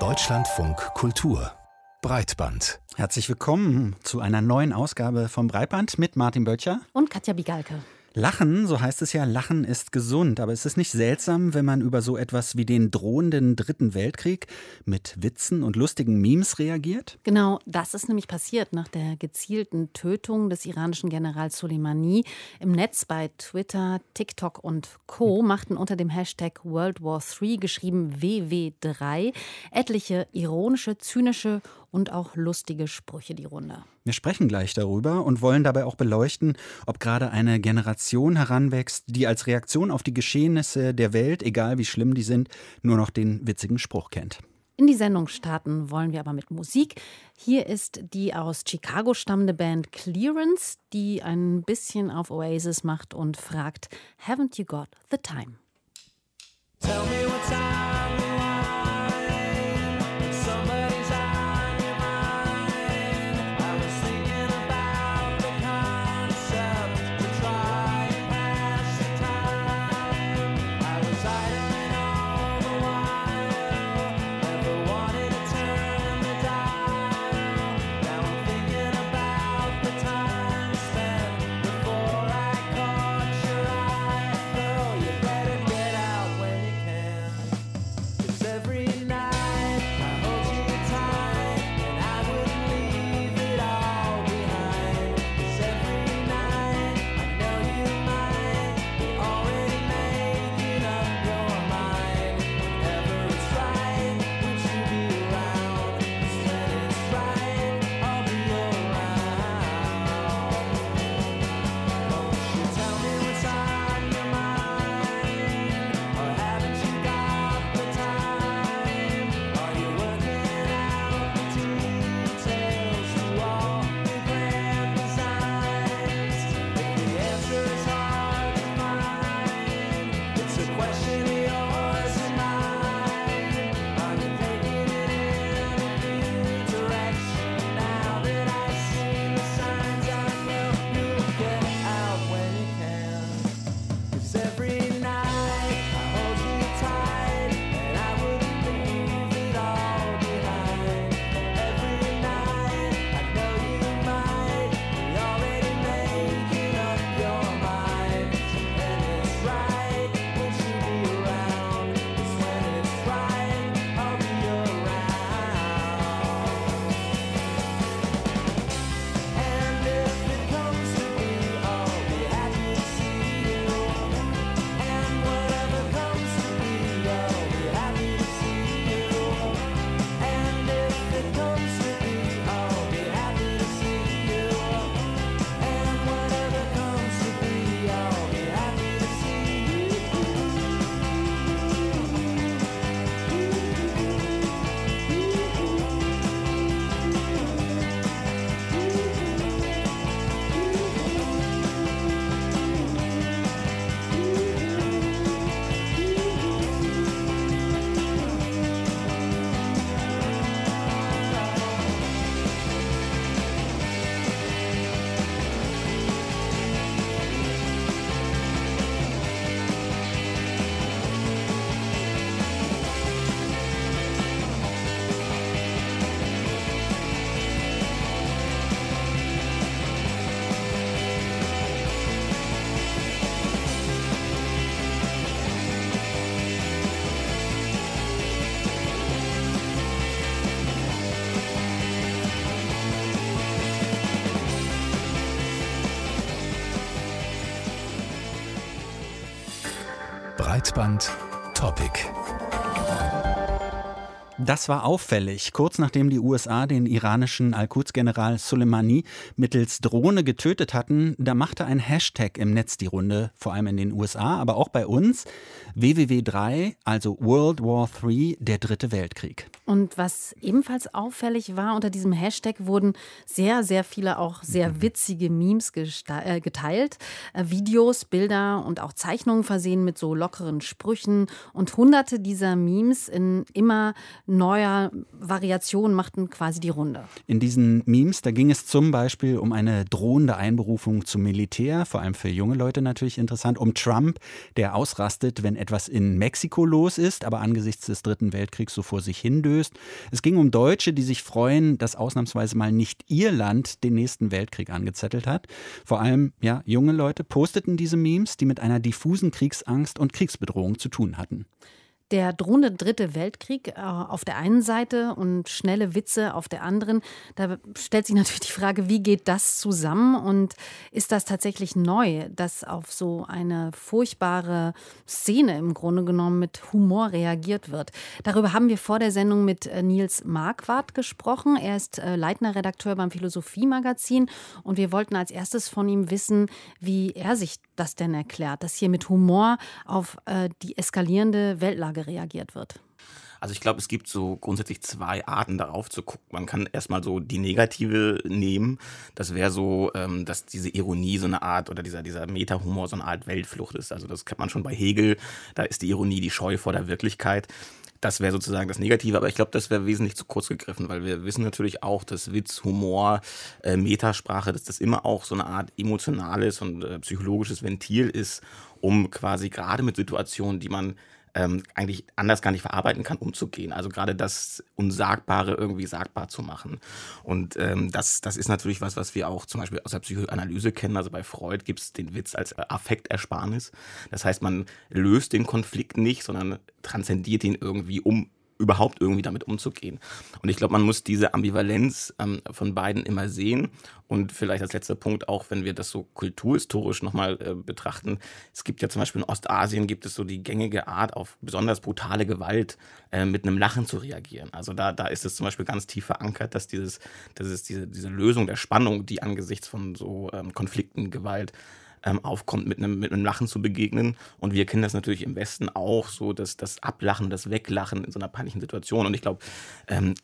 Deutschlandfunk Kultur Breitband. Herzlich willkommen zu einer neuen Ausgabe vom Breitband mit Martin Böttcher und Katja Bigalke. Lachen, so heißt es ja, Lachen ist gesund. Aber es ist nicht seltsam, wenn man über so etwas wie den drohenden Dritten Weltkrieg mit Witzen und lustigen Memes reagiert? Genau, das ist nämlich passiert nach der gezielten Tötung des iranischen Generals Soleimani. Im Netz bei Twitter, TikTok und Co. machten unter dem Hashtag World War III geschrieben WW3 etliche ironische, zynische und auch lustige Sprüche die Runde. Wir sprechen gleich darüber und wollen dabei auch beleuchten, ob gerade eine Generation heranwächst, die als Reaktion auf die Geschehnisse der Welt, egal wie schlimm die sind, nur noch den witzigen Spruch kennt. In die Sendung starten wollen wir aber mit Musik. Hier ist die aus Chicago stammende Band Clearance, die ein bisschen auf Oasis macht und fragt: Haven't you got the time? Tell me what time Breitband Topic. Das war auffällig. Kurz nachdem die USA den iranischen Al-Quds-General Soleimani mittels Drohne getötet hatten, da machte ein Hashtag im Netz die Runde, vor allem in den USA, aber auch bei uns. WWW3, also World War III, der dritte Weltkrieg. Und was ebenfalls auffällig war, unter diesem Hashtag wurden sehr, sehr viele auch sehr mhm. witzige Memes äh, geteilt. Äh, Videos, Bilder und auch Zeichnungen versehen mit so lockeren Sprüchen. Und hunderte dieser Memes in immer neuer Variationen machten quasi die Runde. In diesen Memes, da ging es zum Beispiel um eine drohende Einberufung zum Militär, vor allem für junge Leute natürlich interessant, um Trump, der ausrastet, wenn etwas in Mexiko los ist, aber angesichts des Dritten Weltkriegs so vor sich hindöst. Es ging um Deutsche, die sich freuen, dass ausnahmsweise mal nicht ihr Land den nächsten Weltkrieg angezettelt hat. Vor allem, ja, junge Leute posteten diese Memes, die mit einer diffusen Kriegsangst und Kriegsbedrohung zu tun hatten der drohende Dritte Weltkrieg äh, auf der einen Seite und schnelle Witze auf der anderen. Da stellt sich natürlich die Frage, wie geht das zusammen und ist das tatsächlich neu, dass auf so eine furchtbare Szene im Grunde genommen mit Humor reagiert wird? Darüber haben wir vor der Sendung mit äh, Nils Marquardt gesprochen. Er ist äh, leitender Redakteur beim Philosophie-Magazin und wir wollten als erstes von ihm wissen, wie er sich das denn erklärt, dass hier mit Humor auf äh, die eskalierende Weltlage reagiert wird? Also ich glaube, es gibt so grundsätzlich zwei Arten darauf zu gucken. Man kann erstmal so die negative nehmen. Das wäre so, ähm, dass diese Ironie so eine Art oder dieser, dieser Meta-Humor so eine Art Weltflucht ist. Also das kennt man schon bei Hegel. Da ist die Ironie die Scheu vor der Wirklichkeit. Das wäre sozusagen das Negative, aber ich glaube, das wäre wesentlich zu kurz gegriffen, weil wir wissen natürlich auch, dass Witz, Humor, äh, Metasprache, dass das immer auch so eine Art emotionales und äh, psychologisches Ventil ist, um quasi gerade mit Situationen, die man ähm, eigentlich anders gar nicht verarbeiten kann, umzugehen. Also gerade das Unsagbare irgendwie sagbar zu machen. Und ähm, das, das ist natürlich was, was wir auch zum Beispiel aus der Psychoanalyse kennen. Also bei Freud gibt es den Witz als Affektersparnis. Das heißt, man löst den Konflikt nicht, sondern transzendiert ihn irgendwie um überhaupt irgendwie damit umzugehen. Und ich glaube, man muss diese Ambivalenz ähm, von beiden immer sehen. Und vielleicht als letzter Punkt auch, wenn wir das so kulturhistorisch nochmal äh, betrachten. Es gibt ja zum Beispiel in Ostasien gibt es so die gängige Art, auf besonders brutale Gewalt äh, mit einem Lachen zu reagieren. Also da, da ist es zum Beispiel ganz tief verankert, dass dieses, dass es diese, diese Lösung der Spannung, die angesichts von so ähm, Konflikten, Gewalt ähm, aufkommt, mit einem, mit einem Lachen zu begegnen. Und wir kennen das natürlich im Westen auch, so dass das Ablachen, das Weglachen in so einer peinlichen Situation. Und ich glaube, ähm,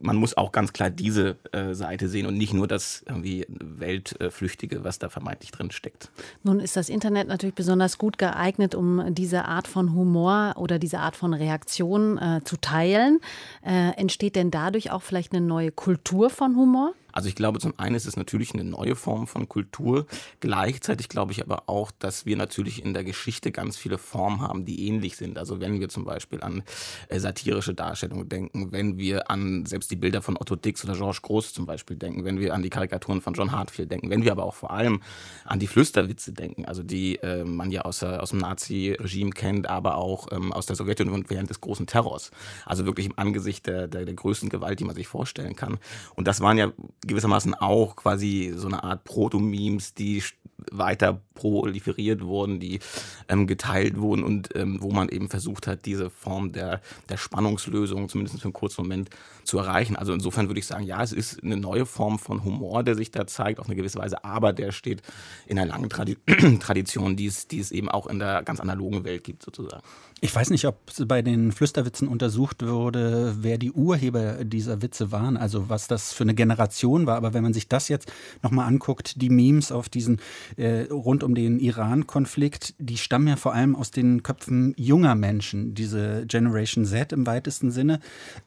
man muss auch ganz klar diese äh, Seite sehen und nicht nur das irgendwie Weltflüchtige, was da vermeintlich drin steckt. Nun ist das Internet natürlich besonders gut geeignet, um diese Art von Humor oder diese Art von Reaktion äh, zu teilen. Äh, entsteht denn dadurch auch vielleicht eine neue Kultur von Humor? Also ich glaube, zum einen ist es natürlich eine neue Form von Kultur. Gleichzeitig glaube ich aber auch, dass wir natürlich in der Geschichte ganz viele Formen haben, die ähnlich sind. Also wenn wir zum Beispiel an äh, satirische Darstellungen denken, wenn wir an selbst die Bilder von Otto Dix oder Georges Groß zum Beispiel denken, wenn wir an die Karikaturen von John Hartfield denken, wenn wir aber auch vor allem an die Flüsterwitze denken, also die äh, man ja aus, aus dem Nazi-Regime kennt, aber auch ähm, aus der Sowjetunion während des großen Terrors. Also wirklich im Angesicht der, der, der größten Gewalt, die man sich vorstellen kann. Und das waren ja gewissermaßen auch quasi so eine Art Proto-Memes, die weiter proliferiert wurden, die ähm, geteilt wurden und ähm, wo man eben versucht hat, diese Form der, der Spannungslösung zumindest für einen kurzen Moment zu erreichen. Also insofern würde ich sagen, ja, es ist eine neue Form von Humor, der sich da zeigt, auf eine gewisse Weise, aber der steht in einer langen Tradi Tradition, die es, die es eben auch in der ganz analogen Welt gibt, sozusagen. Ich weiß nicht, ob bei den Flüsterwitzen untersucht wurde, wer die Urheber dieser Witze waren, also was das für eine Generation war. Aber wenn man sich das jetzt nochmal anguckt, die Memes auf diesen äh, rund um den Iran-Konflikt, die stammen ja vor allem aus den Köpfen junger Menschen, diese Generation Z im weitesten Sinne.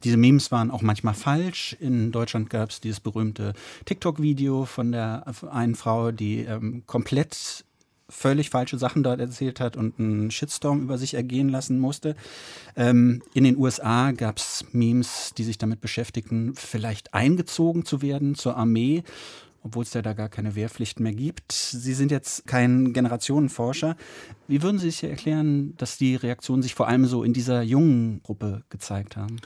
Diese Memes waren auch manchmal falsch. In Deutschland gab es dieses berühmte TikTok-Video von der einen Frau, die ähm, komplett völlig falsche Sachen dort erzählt hat und einen Shitstorm über sich ergehen lassen musste. Ähm, in den USA gab es Memes, die sich damit beschäftigten, vielleicht eingezogen zu werden zur Armee, obwohl es ja da gar keine Wehrpflicht mehr gibt. Sie sind jetzt kein Generationenforscher. Wie würden Sie sich erklären, dass die Reaktionen sich vor allem so in dieser jungen Gruppe gezeigt haben?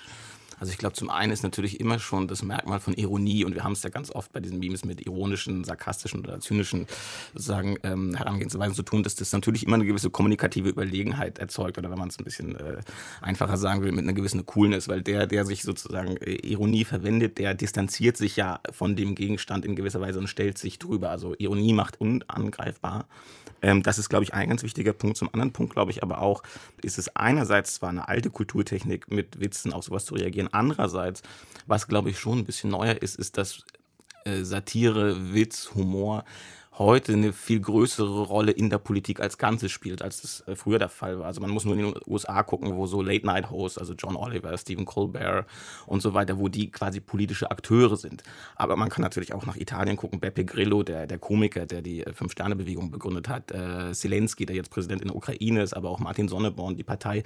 Also ich glaube, zum einen ist natürlich immer schon das Merkmal von Ironie und wir haben es ja ganz oft bei diesen Memes mit ironischen, sarkastischen oder zynischen sozusagen ähm, Herangehensweisen zu tun, dass das natürlich immer eine gewisse kommunikative Überlegenheit erzeugt oder wenn man es ein bisschen äh, einfacher sagen will, mit einer gewissen Coolness, weil der, der sich sozusagen äh, Ironie verwendet, der distanziert sich ja von dem Gegenstand in gewisser Weise und stellt sich drüber. Also Ironie macht unangreifbar. Ähm, das ist, glaube ich, ein ganz wichtiger Punkt. Zum anderen Punkt, glaube ich, aber auch, ist es einerseits zwar eine alte Kulturtechnik, mit Witzen auf sowas zu reagieren. Andererseits, was, glaube ich, schon ein bisschen neuer ist, ist, dass äh, Satire, Witz, Humor heute eine viel größere Rolle in der Politik als Ganzes spielt, als das äh, früher der Fall war. Also man muss nur in den USA gucken, wo so Late-Night-Hosts, also John Oliver, Stephen Colbert und so weiter, wo die quasi politische Akteure sind. Aber man kann natürlich auch nach Italien gucken, Beppe Grillo, der, der Komiker, der die äh, Fünf-Sterne-Bewegung begründet hat, äh, Zelensky, der jetzt Präsident in der Ukraine ist, aber auch Martin Sonneborn, die Partei.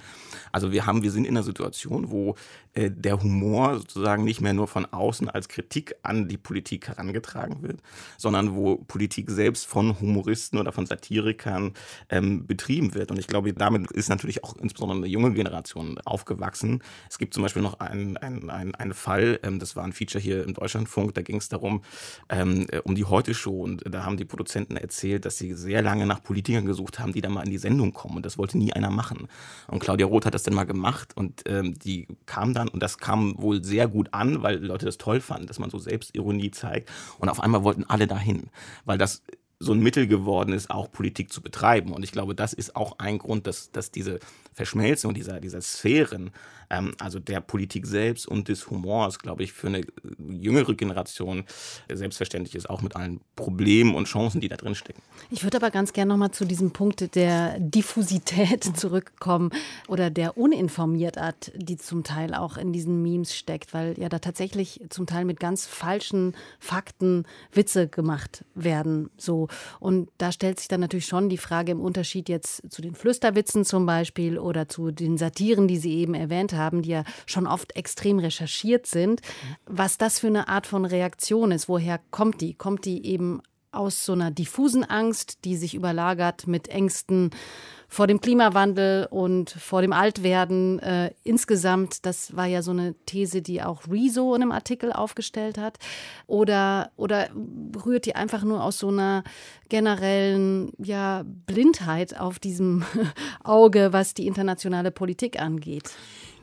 Also wir haben, wir sind in einer Situation, wo äh, der Humor sozusagen nicht mehr nur von außen als Kritik an die Politik herangetragen wird, sondern wo Politik selbst von Humoristen oder von Satirikern ähm, betrieben wird. Und ich glaube, damit ist natürlich auch insbesondere eine junge Generation aufgewachsen. Es gibt zum Beispiel noch einen, einen, einen, einen Fall, ähm, das war ein Feature hier im Deutschlandfunk, da ging es darum, ähm, äh, um die Heute-Show. Und da haben die Produzenten erzählt, dass sie sehr lange nach Politikern gesucht haben, die da mal in die Sendung kommen. Und das wollte nie einer machen. Und Claudia Roth hat das dann mal gemacht und ähm, die kam dann, und das kam wohl sehr gut an, weil Leute das toll fanden, dass man so Selbstironie zeigt. Und auf einmal wollten alle dahin, weil das so ein Mittel geworden ist, auch Politik zu betreiben. Und ich glaube, das ist auch ein Grund, dass, dass diese Verschmelzung dieser, dieser Sphären, ähm, also der Politik selbst und des Humors, glaube ich, für eine jüngere Generation selbstverständlich ist, auch mit allen Problemen und Chancen, die da drin stecken. Ich würde aber ganz gerne nochmal zu diesem Punkt der Diffusität zurückkommen oder der Uninformiertheit, die zum Teil auch in diesen Memes steckt, weil ja da tatsächlich zum Teil mit ganz falschen Fakten Witze gemacht werden. So. Und da stellt sich dann natürlich schon die Frage im Unterschied jetzt zu den Flüsterwitzen zum Beispiel oder zu den Satiren, die Sie eben erwähnt haben, die ja schon oft extrem recherchiert sind, was das für eine Art von Reaktion ist. Woher kommt die? Kommt die eben aus so einer diffusen Angst, die sich überlagert mit Ängsten vor dem Klimawandel und vor dem Altwerden äh, insgesamt. Das war ja so eine These, die auch Rezo in einem Artikel aufgestellt hat. Oder, oder rührt die einfach nur aus so einer generellen ja, Blindheit auf diesem Auge, was die internationale Politik angeht?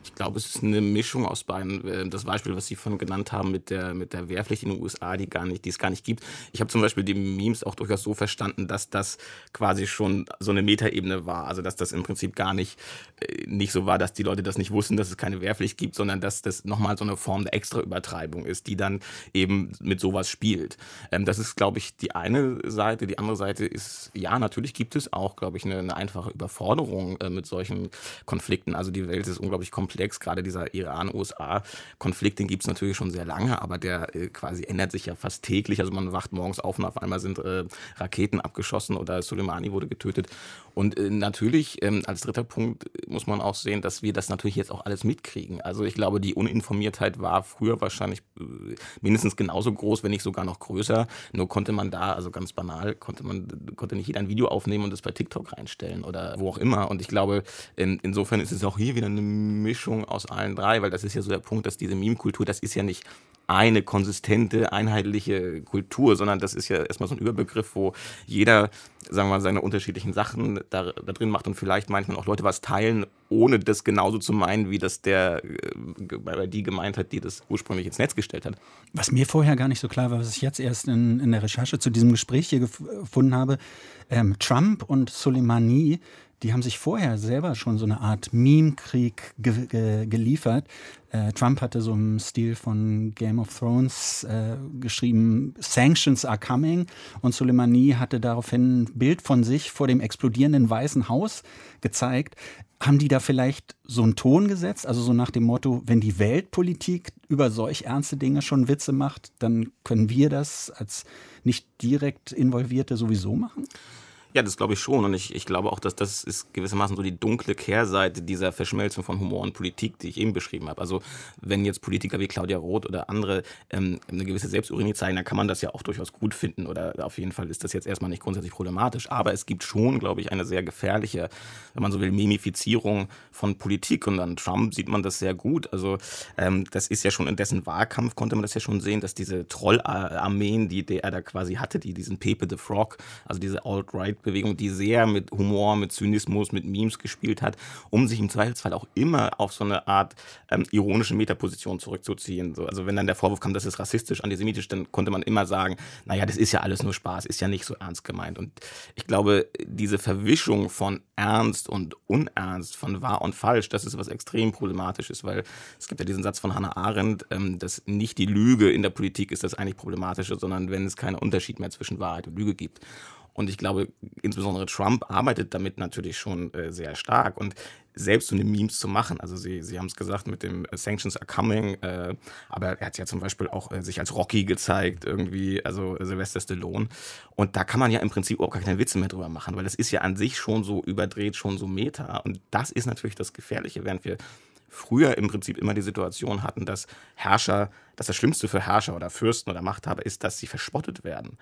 Ich glaube, es ist eine Mischung aus beiden. Äh, das Beispiel, was Sie von genannt haben mit der, mit der Wehrpflicht in den USA, die, gar nicht, die es gar nicht gibt. Ich habe zum Beispiel die Memes auch durchaus so verstanden, dass das quasi schon so eine Metaebene war. Also, dass das im Prinzip gar nicht, äh, nicht so war, dass die Leute das nicht wussten, dass es keine Wehrpflicht gibt, sondern dass das nochmal so eine Form der Extraübertreibung ist, die dann eben mit sowas spielt. Ähm, das ist, glaube ich, die eine Seite. Die andere Seite ist, ja, natürlich gibt es auch, glaube ich, eine, eine einfache Überforderung äh, mit solchen Konflikten. Also, die Welt ist unglaublich komplex komplex. Gerade dieser Iran-USA-Konflikt, den gibt es natürlich schon sehr lange, aber der äh, quasi ändert sich ja fast täglich. Also man wacht morgens auf und auf einmal sind äh, Raketen abgeschossen oder Soleimani wurde getötet. Und äh, natürlich, ähm, als dritter Punkt muss man auch sehen, dass wir das natürlich jetzt auch alles mitkriegen. Also ich glaube, die Uninformiertheit war früher wahrscheinlich äh, mindestens genauso groß, wenn nicht sogar noch größer. Nur konnte man da, also ganz banal, konnte man, konnte nicht jeder ein Video aufnehmen und das bei TikTok reinstellen oder wo auch immer. Und ich glaube, in, insofern ist es auch hier wieder eine Mischung aus allen drei, weil das ist ja so der Punkt, dass diese Meme-Kultur, das ist ja nicht eine konsistente, einheitliche Kultur, sondern das ist ja erstmal so ein Überbegriff, wo jeder, sagen wir mal, seine unterschiedlichen Sachen da, da drin macht und vielleicht manchmal auch Leute was teilen, ohne das genauso zu meinen, wie das der äh, die gemeint hat, die das ursprünglich ins Netz gestellt hat. Was mir vorher gar nicht so klar war, was ich jetzt erst in, in der Recherche zu diesem Gespräch hier gefunden habe, ähm, Trump und Soleimani die haben sich vorher selber schon so eine Art Meme-Krieg ge ge geliefert. Äh, Trump hatte so im Stil von Game of Thrones äh, geschrieben, Sanctions are coming. Und Soleimani hatte daraufhin ein Bild von sich vor dem explodierenden Weißen Haus gezeigt. Haben die da vielleicht so einen Ton gesetzt? Also so nach dem Motto, wenn die Weltpolitik über solch ernste Dinge schon Witze macht, dann können wir das als nicht direkt Involvierte sowieso machen? Ja, das glaube ich schon. Und ich, ich glaube auch, dass das ist gewissermaßen so die dunkle Kehrseite dieser Verschmelzung von Humor und Politik, die ich eben beschrieben habe. Also wenn jetzt Politiker wie Claudia Roth oder andere ähm, eine gewisse Selbstironie zeigen, dann kann man das ja auch durchaus gut finden. Oder auf jeden Fall ist das jetzt erstmal nicht grundsätzlich problematisch. Aber es gibt schon, glaube ich, eine sehr gefährliche, wenn man so will, Mimifizierung von Politik. Und an Trump sieht man das sehr gut. Also ähm, das ist ja schon in dessen Wahlkampf, konnte man das ja schon sehen, dass diese Trollarmeen, die, er da quasi hatte, die diesen Pepe the Frog, also diese Alt-Right Hashtag-Bewegung, die sehr mit Humor, mit Zynismus, mit Memes gespielt hat, um sich im Zweifelsfall auch immer auf so eine Art ähm, ironische Metaposition zurückzuziehen. So, also wenn dann der Vorwurf kam, das ist rassistisch, antisemitisch, dann konnte man immer sagen, naja, das ist ja alles nur Spaß, ist ja nicht so ernst gemeint. Und ich glaube, diese Verwischung von Ernst und Unernst, von wahr und falsch, das ist was extrem problematisch ist, weil es gibt ja diesen Satz von Hannah Arendt, ähm, dass nicht die Lüge in der Politik ist das eigentlich Problematische, sondern wenn es keinen Unterschied mehr zwischen Wahrheit und Lüge gibt. Und ich glaube, insbesondere Trump arbeitet damit natürlich schon äh, sehr stark. Und selbst so eine Memes zu machen. Also Sie, Sie haben es gesagt mit dem äh, Sanctions are coming, äh, aber er hat ja zum Beispiel auch äh, sich als Rocky gezeigt, irgendwie, also Sylvester Stallone. Und da kann man ja im Prinzip auch gar keine Witze mehr drüber machen, weil das ist ja an sich schon so überdreht, schon so meta. Und das ist natürlich das Gefährliche, während wir früher im Prinzip immer die Situation hatten, dass Herrscher, dass das Schlimmste für Herrscher oder Fürsten oder Machthaber ist, dass sie verspottet werden.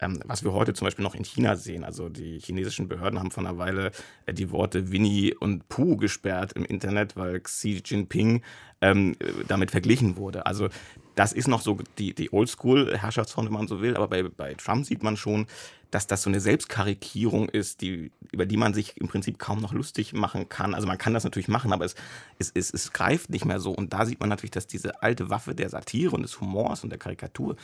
Ähm, was wir heute zum Beispiel noch in China sehen. Also die chinesischen Behörden haben vor einer Weile äh, die Worte Winnie und Pooh gesperrt im Internet, weil Xi Jinping ähm, damit verglichen wurde. Also das ist noch so die, die Oldschool-Herrschaftsform, wenn man so will, aber bei, bei Trump sieht man schon, dass das so eine Selbstkarikierung ist, die, über die man sich im Prinzip kaum noch lustig machen kann. Also man kann das natürlich machen, aber es, es, es, es greift nicht mehr so. Und da sieht man natürlich, dass diese alte Waffe der Satire und des Humors und der Karikatur,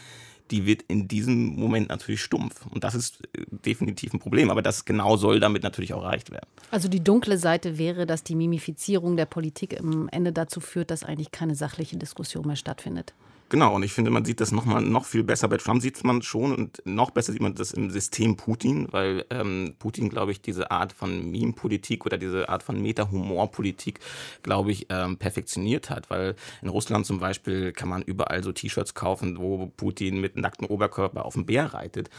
die wird in diesem Moment natürlich stumpf. Und das ist äh, definitiv ein Problem. Aber das genau soll damit natürlich auch erreicht werden. Also die dunkle Seite wäre, dass die Mimifizierung der Politik am Ende dazu führt, dass eigentlich keine sachliche Diskussion mehr stattfindet. Genau, und ich finde, man sieht das noch mal noch viel besser. Bei Trump sieht man schon und noch besser sieht man das im System Putin, weil ähm, Putin, glaube ich, diese Art von Meme-Politik oder diese Art von Meta-Humor-Politik, glaube ich, ähm, perfektioniert hat. Weil in Russland zum Beispiel kann man überall so T-Shirts kaufen, wo Putin mit nacktem Oberkörper auf dem Bär reitet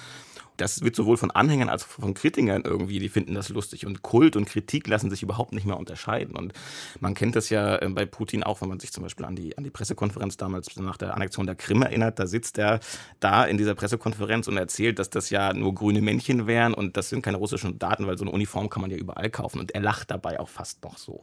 das wird sowohl von Anhängern als auch von Kritikern irgendwie, die finden das lustig. Und Kult und Kritik lassen sich überhaupt nicht mehr unterscheiden. Und man kennt das ja äh, bei Putin auch, wenn man sich zum Beispiel an die, an die Pressekonferenz damals nach der Annexion der Krim erinnert. Da sitzt er da in dieser Pressekonferenz und erzählt, dass das ja nur grüne Männchen wären und das sind keine russischen Daten, weil so eine Uniform kann man ja überall kaufen. Und er lacht dabei auch fast noch so.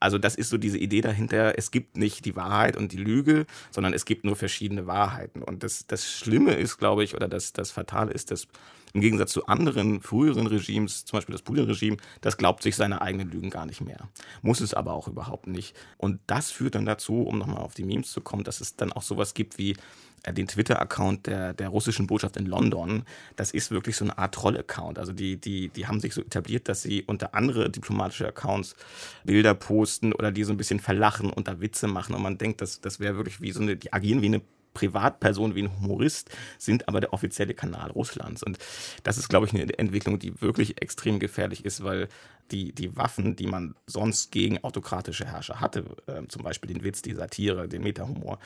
Also das ist so diese Idee dahinter, es gibt nicht die Wahrheit und die Lüge, sondern es gibt nur verschiedene Wahrheiten. Und das, das Schlimme ist, glaube ich, oder das, das Fatale ist, dass im Gegensatz zu anderen früheren Regimes, zum Beispiel das Putin-Regime, das glaubt sich seine eigenen Lügen gar nicht mehr. Muss es aber auch überhaupt nicht. Und das führt dann dazu, um nochmal auf die Memes zu kommen, dass es dann auch sowas gibt wie äh, den Twitter-Account der, der russischen Botschaft in London, das ist wirklich so eine Art Troll-Account. Also die, die, die haben sich so etabliert, dass sie unter andere diplomatische Accounts Bilder posten oder die so ein bisschen verlachen und da Witze machen. Und man denkt, das, das wäre wirklich wie so eine, die agieren wie eine Privatperson wie ein Humorist, sind aber der offizielle Kanal Russlands. Und das ist, glaube ich, eine Entwicklung, die wirklich extrem gefährlich ist, weil die, die Waffen, die man sonst gegen autokratische Herrscher hatte, äh, zum Beispiel den Witz, die Satire, den Metahumor,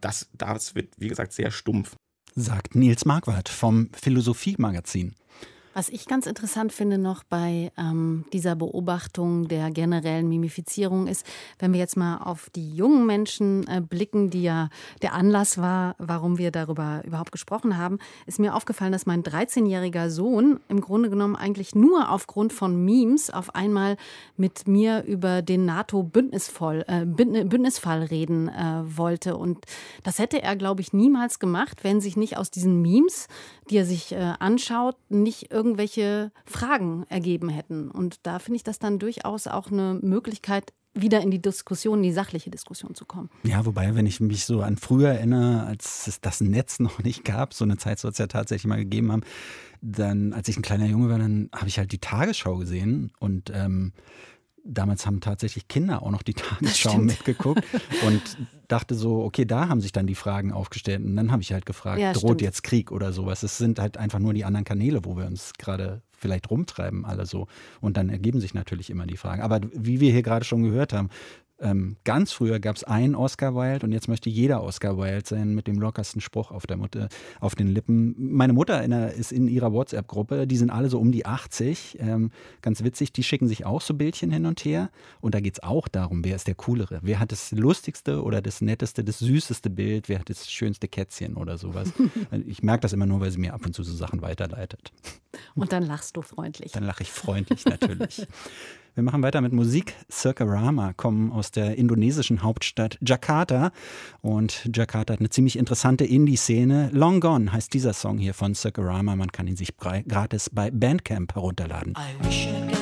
das, das wird, wie gesagt, sehr stumpf. Sagt Nils Marquardt vom Philosophie-Magazin. Was ich ganz interessant finde noch bei ähm, dieser Beobachtung der generellen Mimifizierung ist, wenn wir jetzt mal auf die jungen Menschen äh, blicken, die ja der Anlass war, warum wir darüber überhaupt gesprochen haben, ist mir aufgefallen, dass mein 13-jähriger Sohn im Grunde genommen eigentlich nur aufgrund von Memes auf einmal mit mir über den NATO-Bündnisfall äh, Bündnisfall reden äh, wollte. Und das hätte er, glaube ich, niemals gemacht, wenn sich nicht aus diesen Memes, die er sich äh, anschaut, nicht irgendwelche Fragen ergeben hätten. Und da finde ich das dann durchaus auch eine Möglichkeit, wieder in die Diskussion, in die sachliche Diskussion zu kommen. Ja, wobei, wenn ich mich so an früher erinnere, als es das Netz noch nicht gab, so eine Zeit soll es ja tatsächlich mal gegeben haben, dann, als ich ein kleiner Junge war, dann habe ich halt die Tagesschau gesehen und ähm, damals haben tatsächlich Kinder auch noch die Tagesschau mitgeguckt und dachte so, okay, da haben sich dann die Fragen aufgestellt. Und dann habe ich halt gefragt, ja, droht stimmt. jetzt Krieg oder sowas? Es sind halt einfach nur die anderen Kanäle, wo wir uns gerade vielleicht rumtreiben, alle so. Und dann ergeben sich natürlich immer die Fragen. Aber wie wir hier gerade schon gehört haben, ähm, ganz früher gab es einen Oscar Wilde und jetzt möchte jeder Oscar Wilde sein mit dem lockersten Spruch auf, der Mutter, auf den Lippen. Meine Mutter in der, ist in ihrer WhatsApp-Gruppe, die sind alle so um die 80. Ähm, ganz witzig, die schicken sich auch so Bildchen hin und her. Und da geht es auch darum, wer ist der Coolere? Wer hat das lustigste oder das netteste, das süßeste Bild? Wer hat das schönste Kätzchen oder sowas? ich merke das immer nur, weil sie mir ab und zu so Sachen weiterleitet. Und dann lachst du freundlich. Dann lache ich freundlich natürlich. Wir machen weiter mit Musik. Circa Rama kommen aus der indonesischen Hauptstadt Jakarta. Und Jakarta hat eine ziemlich interessante Indie-Szene. Long Gone heißt dieser Song hier von Circa Rama. Man kann ihn sich gratis bei Bandcamp herunterladen. I wish I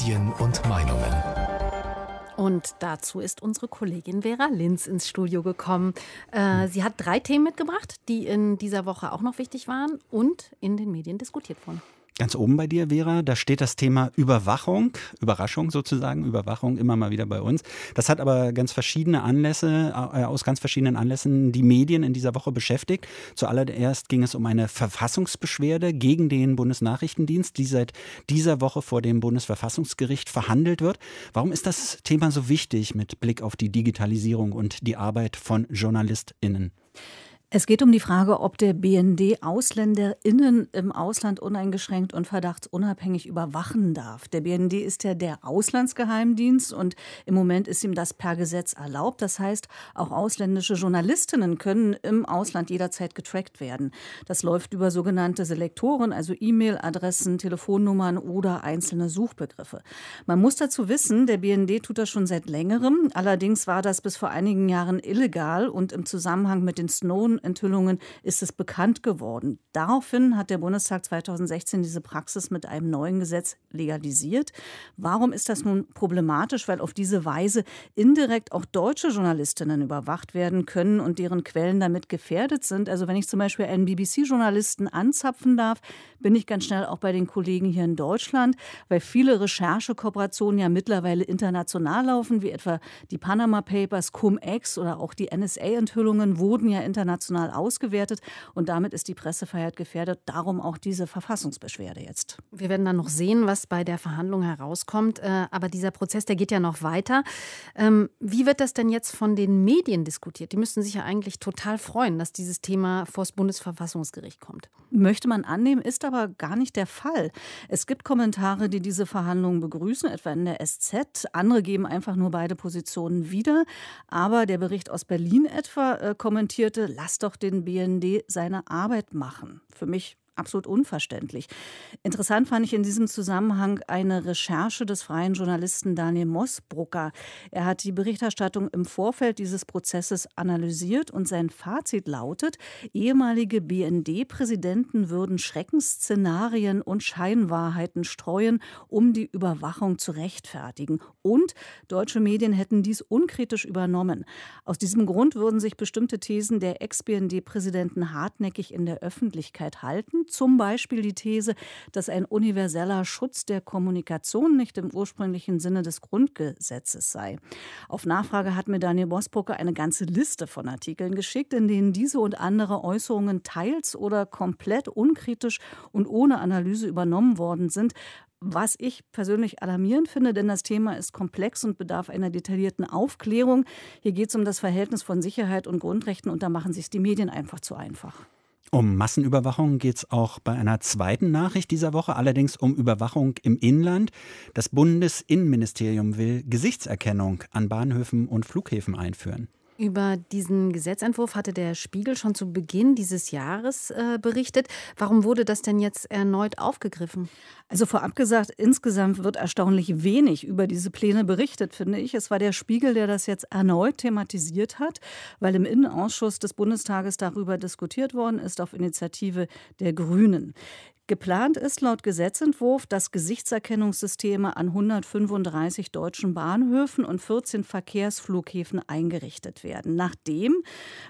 Medien und Meinungen. Und dazu ist unsere Kollegin Vera Linz ins Studio gekommen. Äh, sie hat drei Themen mitgebracht, die in dieser Woche auch noch wichtig waren und in den Medien diskutiert wurden. Ganz oben bei dir, Vera, da steht das Thema Überwachung, Überraschung sozusagen, Überwachung immer mal wieder bei uns. Das hat aber ganz verschiedene Anlässe, äh, aus ganz verschiedenen Anlässen die Medien in dieser Woche beschäftigt. Zuallererst ging es um eine Verfassungsbeschwerde gegen den Bundesnachrichtendienst, die seit dieser Woche vor dem Bundesverfassungsgericht verhandelt wird. Warum ist das Thema so wichtig mit Blick auf die Digitalisierung und die Arbeit von JournalistInnen? Es geht um die Frage, ob der BND AusländerInnen im Ausland uneingeschränkt und verdachtsunabhängig überwachen darf. Der BND ist ja der Auslandsgeheimdienst und im Moment ist ihm das per Gesetz erlaubt. Das heißt, auch ausländische Journalistinnen können im Ausland jederzeit getrackt werden. Das läuft über sogenannte Selektoren, also E-Mail-Adressen, Telefonnummern oder einzelne Suchbegriffe. Man muss dazu wissen, der BND tut das schon seit längerem. Allerdings war das bis vor einigen Jahren illegal und im Zusammenhang mit den Snowden Enthüllungen ist es bekannt geworden. Daraufhin hat der Bundestag 2016 diese Praxis mit einem neuen Gesetz legalisiert. Warum ist das nun problematisch? Weil auf diese Weise indirekt auch deutsche Journalistinnen überwacht werden können und deren Quellen damit gefährdet sind. Also wenn ich zum Beispiel einen BBC-Journalisten anzapfen darf, bin ich ganz schnell auch bei den Kollegen hier in Deutschland, weil viele Recherchekooperationen ja mittlerweile international laufen, wie etwa die Panama Papers, Cum-Ex oder auch die NSA-Enthüllungen wurden ja international international ausgewertet und damit ist die Pressefreiheit gefährdet. Darum auch diese Verfassungsbeschwerde jetzt. Wir werden dann noch sehen, was bei der Verhandlung herauskommt. Äh, aber dieser Prozess, der geht ja noch weiter. Ähm, wie wird das denn jetzt von den Medien diskutiert? Die müssten sich ja eigentlich total freuen, dass dieses Thema vor das Bundesverfassungsgericht kommt. Möchte man annehmen, ist aber gar nicht der Fall. Es gibt Kommentare, die diese Verhandlungen begrüßen, etwa in der SZ. Andere geben einfach nur beide Positionen wieder. Aber der Bericht aus Berlin etwa äh, kommentierte, lass doch den BND seine Arbeit machen. Für mich absolut unverständlich. Interessant fand ich in diesem Zusammenhang eine Recherche des freien Journalisten Daniel Mossbrucker. Er hat die Berichterstattung im Vorfeld dieses Prozesses analysiert und sein Fazit lautet, ehemalige BND-Präsidenten würden Schreckensszenarien und Scheinwahrheiten streuen, um die Überwachung zu rechtfertigen. Und deutsche Medien hätten dies unkritisch übernommen. Aus diesem Grund würden sich bestimmte Thesen der Ex-BND-Präsidenten hartnäckig in der Öffentlichkeit halten zum Beispiel die These, dass ein universeller Schutz der Kommunikation nicht im ursprünglichen Sinne des Grundgesetzes sei. Auf Nachfrage hat mir Daniel Bosbrucker eine ganze Liste von Artikeln geschickt, in denen diese und andere Äußerungen teils oder komplett unkritisch und ohne Analyse übernommen worden sind, was ich persönlich alarmierend finde, denn das Thema ist komplex und bedarf einer detaillierten Aufklärung. Hier geht es um das Verhältnis von Sicherheit und Grundrechten und da machen sich die Medien einfach zu einfach. Um Massenüberwachung geht es auch bei einer zweiten Nachricht dieser Woche, allerdings um Überwachung im Inland. Das Bundesinnenministerium will Gesichtserkennung an Bahnhöfen und Flughäfen einführen. Über diesen Gesetzentwurf hatte der Spiegel schon zu Beginn dieses Jahres äh, berichtet. Warum wurde das denn jetzt erneut aufgegriffen? Also vorab gesagt, insgesamt wird erstaunlich wenig über diese Pläne berichtet, finde ich. Es war der Spiegel, der das jetzt erneut thematisiert hat, weil im Innenausschuss des Bundestages darüber diskutiert worden ist auf Initiative der Grünen. Geplant ist laut Gesetzentwurf, dass Gesichtserkennungssysteme an 135 deutschen Bahnhöfen und 14 Verkehrsflughäfen eingerichtet werden. Nachdem,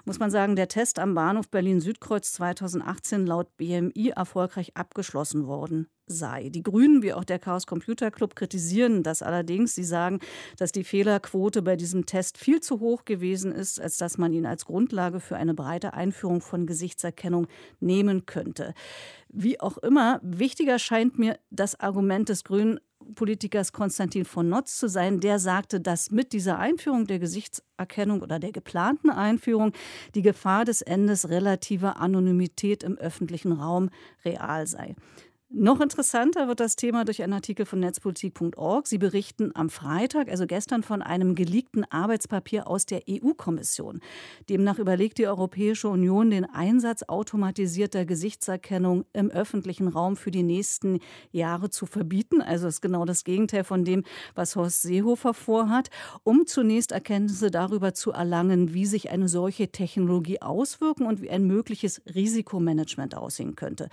muss man sagen, der Test am Bahnhof Berlin-Südkreuz 2018 laut BMI erfolgreich abgeschlossen worden sei. Die Grünen wie auch der Chaos Computer Club kritisieren das allerdings. Sie sagen, dass die Fehlerquote bei diesem Test viel zu hoch gewesen ist, als dass man ihn als Grundlage für eine breite Einführung von Gesichtserkennung nehmen könnte. Wie auch immer, wichtiger scheint mir das Argument des Grünen Politikers Konstantin von Notz zu sein, der sagte, dass mit dieser Einführung der Gesichtserkennung oder der geplanten Einführung die Gefahr des Endes relativer Anonymität im öffentlichen Raum real sei. Noch interessanter wird das Thema durch einen Artikel von netzpolitik.org. Sie berichten am Freitag, also gestern, von einem geleakten Arbeitspapier aus der EU-Kommission. Demnach überlegt die Europäische Union, den Einsatz automatisierter Gesichtserkennung im öffentlichen Raum für die nächsten Jahre zu verbieten. Also ist genau das Gegenteil von dem, was Horst Seehofer vorhat, um zunächst Erkenntnisse darüber zu erlangen, wie sich eine solche Technologie auswirken und wie ein mögliches Risikomanagement aussehen könnte.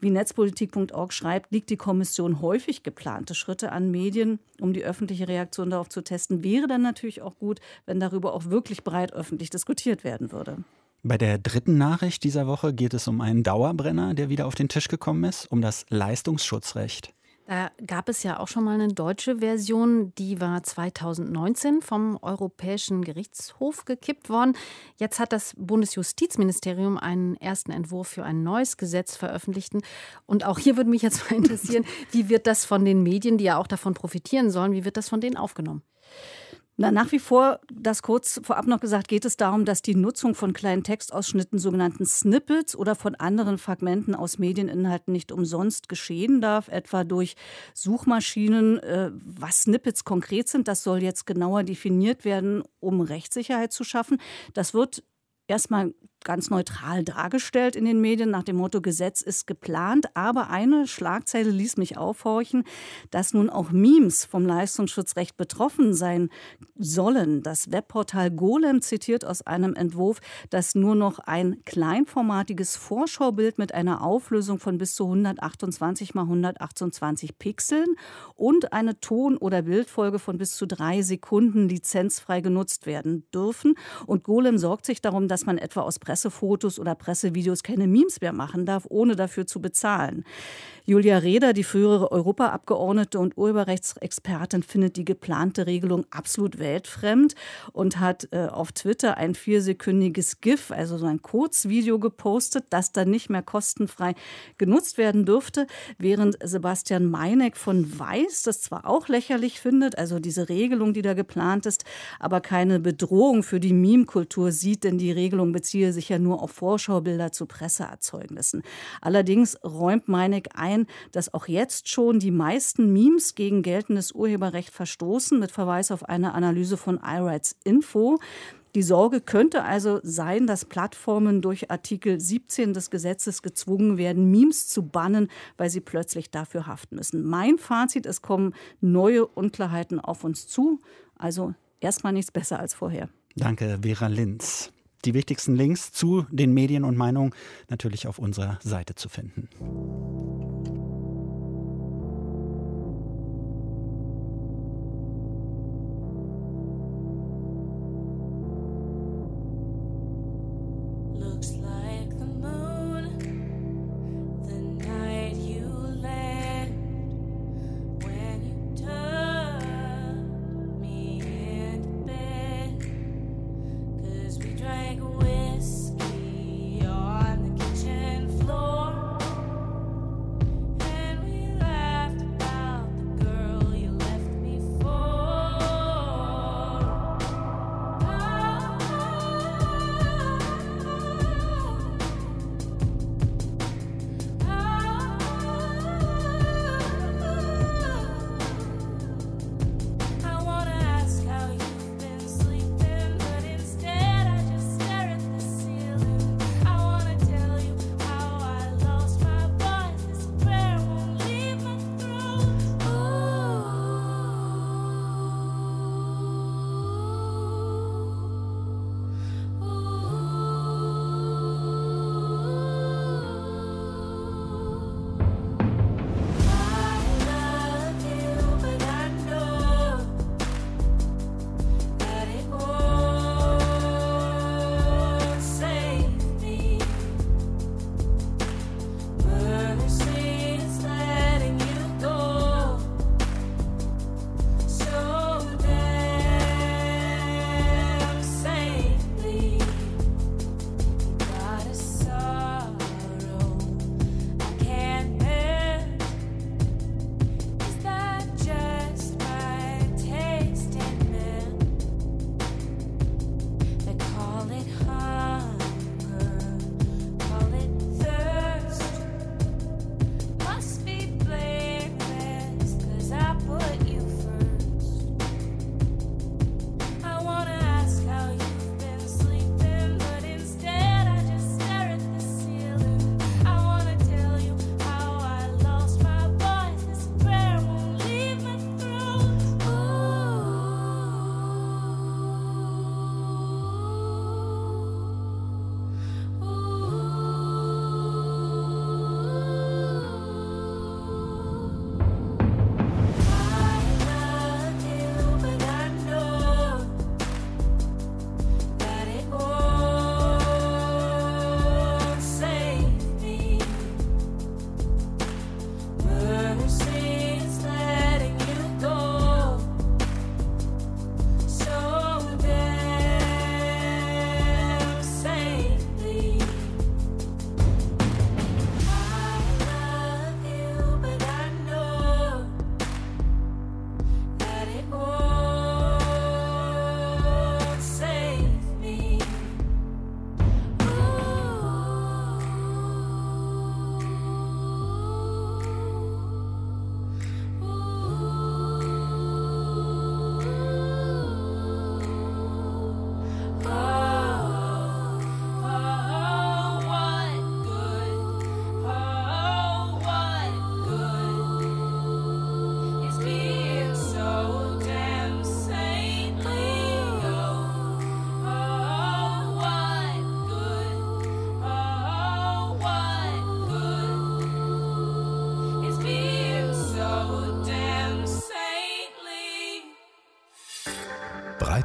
Wie netzpolitik.org Org schreibt, liegt die Kommission häufig geplante Schritte an Medien, um die öffentliche Reaktion darauf zu testen. Wäre dann natürlich auch gut, wenn darüber auch wirklich breit öffentlich diskutiert werden würde. Bei der dritten Nachricht dieser Woche geht es um einen Dauerbrenner, der wieder auf den Tisch gekommen ist, um das Leistungsschutzrecht. Da gab es ja auch schon mal eine deutsche Version, die war 2019 vom Europäischen Gerichtshof gekippt worden. Jetzt hat das Bundesjustizministerium einen ersten Entwurf für ein neues Gesetz veröffentlicht. Und auch hier würde mich jetzt mal interessieren, wie wird das von den Medien, die ja auch davon profitieren sollen, wie wird das von denen aufgenommen? Na, nach wie vor, das kurz vorab noch gesagt, geht es darum, dass die Nutzung von kleinen Textausschnitten, sogenannten Snippets oder von anderen Fragmenten aus Medieninhalten nicht umsonst geschehen darf, etwa durch Suchmaschinen. Äh, was Snippets konkret sind, das soll jetzt genauer definiert werden, um Rechtssicherheit zu schaffen. Das wird erstmal ganz neutral dargestellt in den Medien nach dem Motto Gesetz ist geplant. Aber eine Schlagzeile ließ mich aufhorchen, dass nun auch Memes vom Leistungsschutzrecht betroffen sein sollen. Das Webportal Golem zitiert aus einem Entwurf, dass nur noch ein kleinformatiges Vorschaubild mit einer Auflösung von bis zu 128 mal 128 Pixeln und eine Ton- oder Bildfolge von bis zu drei Sekunden lizenzfrei genutzt werden dürfen. Und Golem sorgt sich darum, dass man etwa aus Presse Pressefotos oder Pressevideos keine Memes mehr machen darf, ohne dafür zu bezahlen. Julia Reda, die frühere Europaabgeordnete und Urheberrechtsexpertin, findet die geplante Regelung absolut weltfremd und hat äh, auf Twitter ein viersekündiges GIF, also so ein Kurzvideo gepostet, das dann nicht mehr kostenfrei genutzt werden dürfte, während Sebastian Meineck von Weiß das zwar auch lächerlich findet, also diese Regelung, die da geplant ist, aber keine Bedrohung für die Meme-Kultur sieht, denn die Regelung beziehe sich ja nur auf Vorschaubilder zu Presseerzeugnissen. Allerdings räumt Meineck ein, dass auch jetzt schon die meisten Memes gegen geltendes Urheberrecht verstoßen, mit Verweis auf eine Analyse von iRights Info. Die Sorge könnte also sein, dass Plattformen durch Artikel 17 des Gesetzes gezwungen werden, Memes zu bannen, weil sie plötzlich dafür haften müssen. Mein Fazit, es kommen neue Unklarheiten auf uns zu. Also erstmal nichts besser als vorher. Danke, Vera Linz. Die wichtigsten Links zu den Medien und Meinungen natürlich auf unserer Seite zu finden.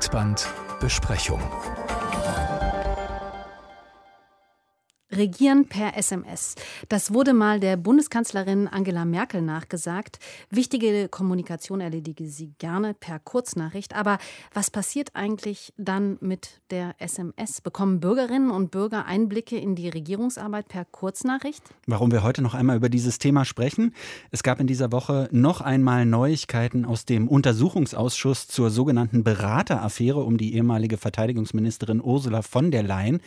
Breitbandbesprechung. Regieren per SMS. Das wurde mal der Bundeskanzlerin Angela Merkel nachgesagt. Wichtige Kommunikation erledige sie gerne per Kurznachricht. Aber was passiert eigentlich dann mit der SMS? Bekommen Bürgerinnen und Bürger Einblicke in die Regierungsarbeit per Kurznachricht? Warum wir heute noch einmal über dieses Thema sprechen? Es gab in dieser Woche noch einmal Neuigkeiten aus dem Untersuchungsausschuss zur sogenannten Berateraffäre um die ehemalige Verteidigungsministerin Ursula von der Leyen.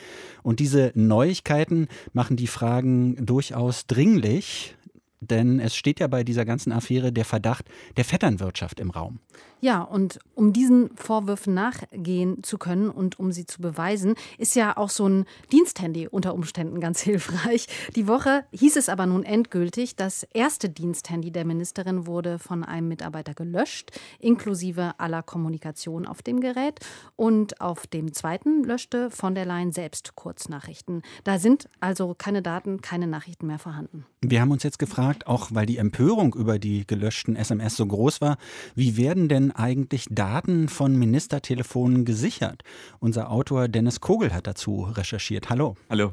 Und diese Neuigkeiten Experten machen die Fragen durchaus dringlich. Denn es steht ja bei dieser ganzen Affäre der Verdacht der Vetternwirtschaft im Raum. Ja, und um diesen Vorwürfen nachgehen zu können und um sie zu beweisen, ist ja auch so ein Diensthandy unter Umständen ganz hilfreich. Die Woche hieß es aber nun endgültig, das erste Diensthandy der Ministerin wurde von einem Mitarbeiter gelöscht, inklusive aller Kommunikation auf dem Gerät. Und auf dem zweiten löschte von der Leyen selbst Kurznachrichten. Da sind also keine Daten, keine Nachrichten mehr vorhanden. Wir haben uns jetzt gefragt, auch weil die Empörung über die gelöschten SMS so groß war, wie werden denn eigentlich Daten von Ministertelefonen gesichert? Unser Autor Dennis Kogel hat dazu recherchiert. Hallo. Hallo.